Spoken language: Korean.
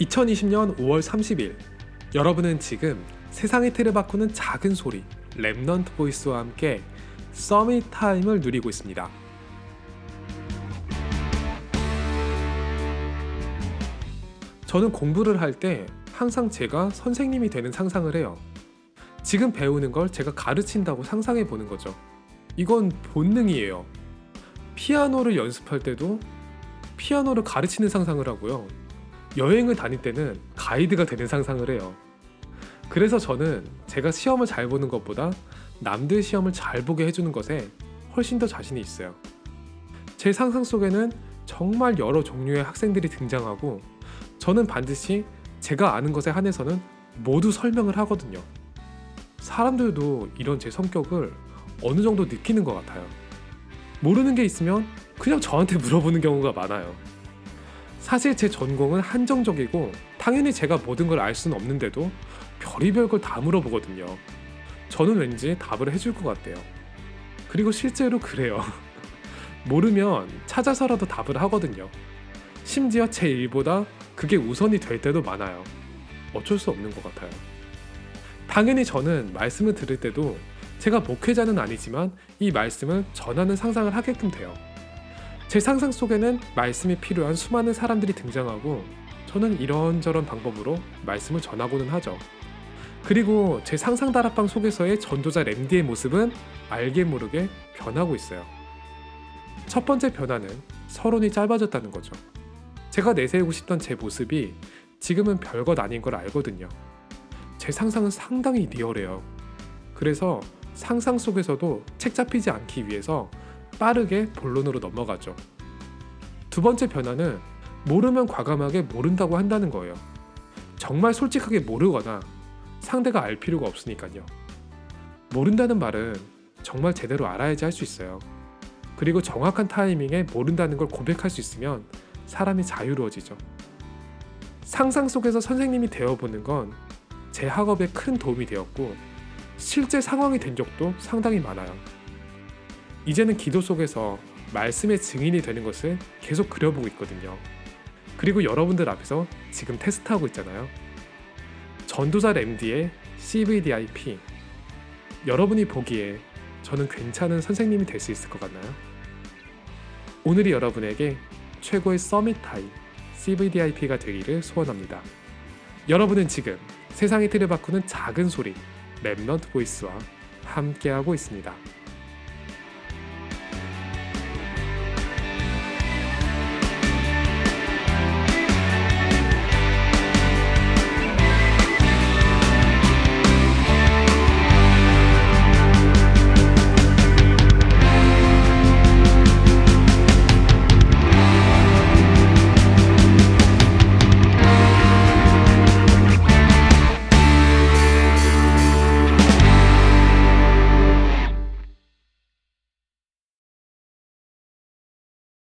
2020년 5월 30일 여러분은 지금 세상의 틀을 바꾸는 작은 소리 Remnant Voice와 함께 Summit Time을 누리고 있습니다. 저는 공부를 할 때 항상 제가 선생님이 되는 상상을 해요. 지금 배우는 걸 제가 가르친다고 상상해 보는 거죠. 이건 본능이에요. 피아노를 연습할 때도 피아노를 가르치는 상상을 하고요. 여행을 다닐 때는 가이드가 되는 상상을 해요. 그래서 저는 제가 시험을 잘 보는 것보다 남들 시험을 잘 보게 해주는 것에 훨씬 더 자신이 있어요. 제 상상 속에는 정말 여러 종류의 학생들이 등장하고 저는 반드시 제가 아는 것에 한해서는 모두 설명을 하거든요. 사람들도 이런 제 성격을 어느 정도 느끼는 것 같아요. 모르는 게 있으면 그냥 저한테 물어보는 경우가 많아요. 사실 제 전공은 한정적이고 당연히 제가 모든 걸 알 수는 없는데도 별의별 걸 다 물어보거든요. 저는 왠지 답을 해줄 것 같대요. 그리고 실제로 그래요. 모르면 찾아서라도 답을 하거든요. 심지어 제 일보다 그게 우선이 될 때도 많아요. 어쩔 수 없는 것 같아요. 당연히 저는 말씀을 들을 때도 제가 목회자는 아니지만 이 말씀을 전하는 상상을 하게끔 돼요. 제 상상 속에는 말씀이 필요한 수많은 사람들이 등장하고 저는 이런저런 방법으로 말씀을 전하고는 하죠. 그리고 제 상상 다락방 속에서의 전도자 램디의 모습은 알게 모르게 변하고 있어요. 첫 번째 변화는 서론이 짧아졌다는 거죠. 제가 내세우고 싶던 제 모습이 지금은 별것 아닌 걸 알거든요. 제 상상은 상당히 리얼해요. 그래서 상상 속에서도 책 잡히지 않기 위해서 빠르게 본론으로 넘어가죠. 두 번째 변화는 모르면 과감하게 모른다고 한다는 거예요. 정말 솔직하게 모르거나 상대가 알 필요가 없으니까요. 모른다는 말은 정말 제대로 알아야지 할 수 있어요. 그리고 정확한 타이밍에 모른다는 걸 고백할 수 있으면 사람이 자유로워지죠. 상상 속에서 선생님이 되어보는 건 제 학업에 큰 도움이 되었고 실제 상황이 된 적도 상당히 많아요. 이제는 기도 속에서 말씀의 증인이 되는 것을 계속 그려보고 있거든요. 그리고 여러분들 앞에서 지금 테스트하고 있잖아요. 전도자 MD의 CVDIP. 여러분이 보기에 저는 괜찮은 선생님이 될 수 있을 것 같나요? 오늘이 여러분에게 최고의 Summit Time CVDIP가 되기를 소원합니다. 여러분은 지금 세상의 틀을 바꾸는 작은 소리 Remnant Voice와 함께하고 있습니다.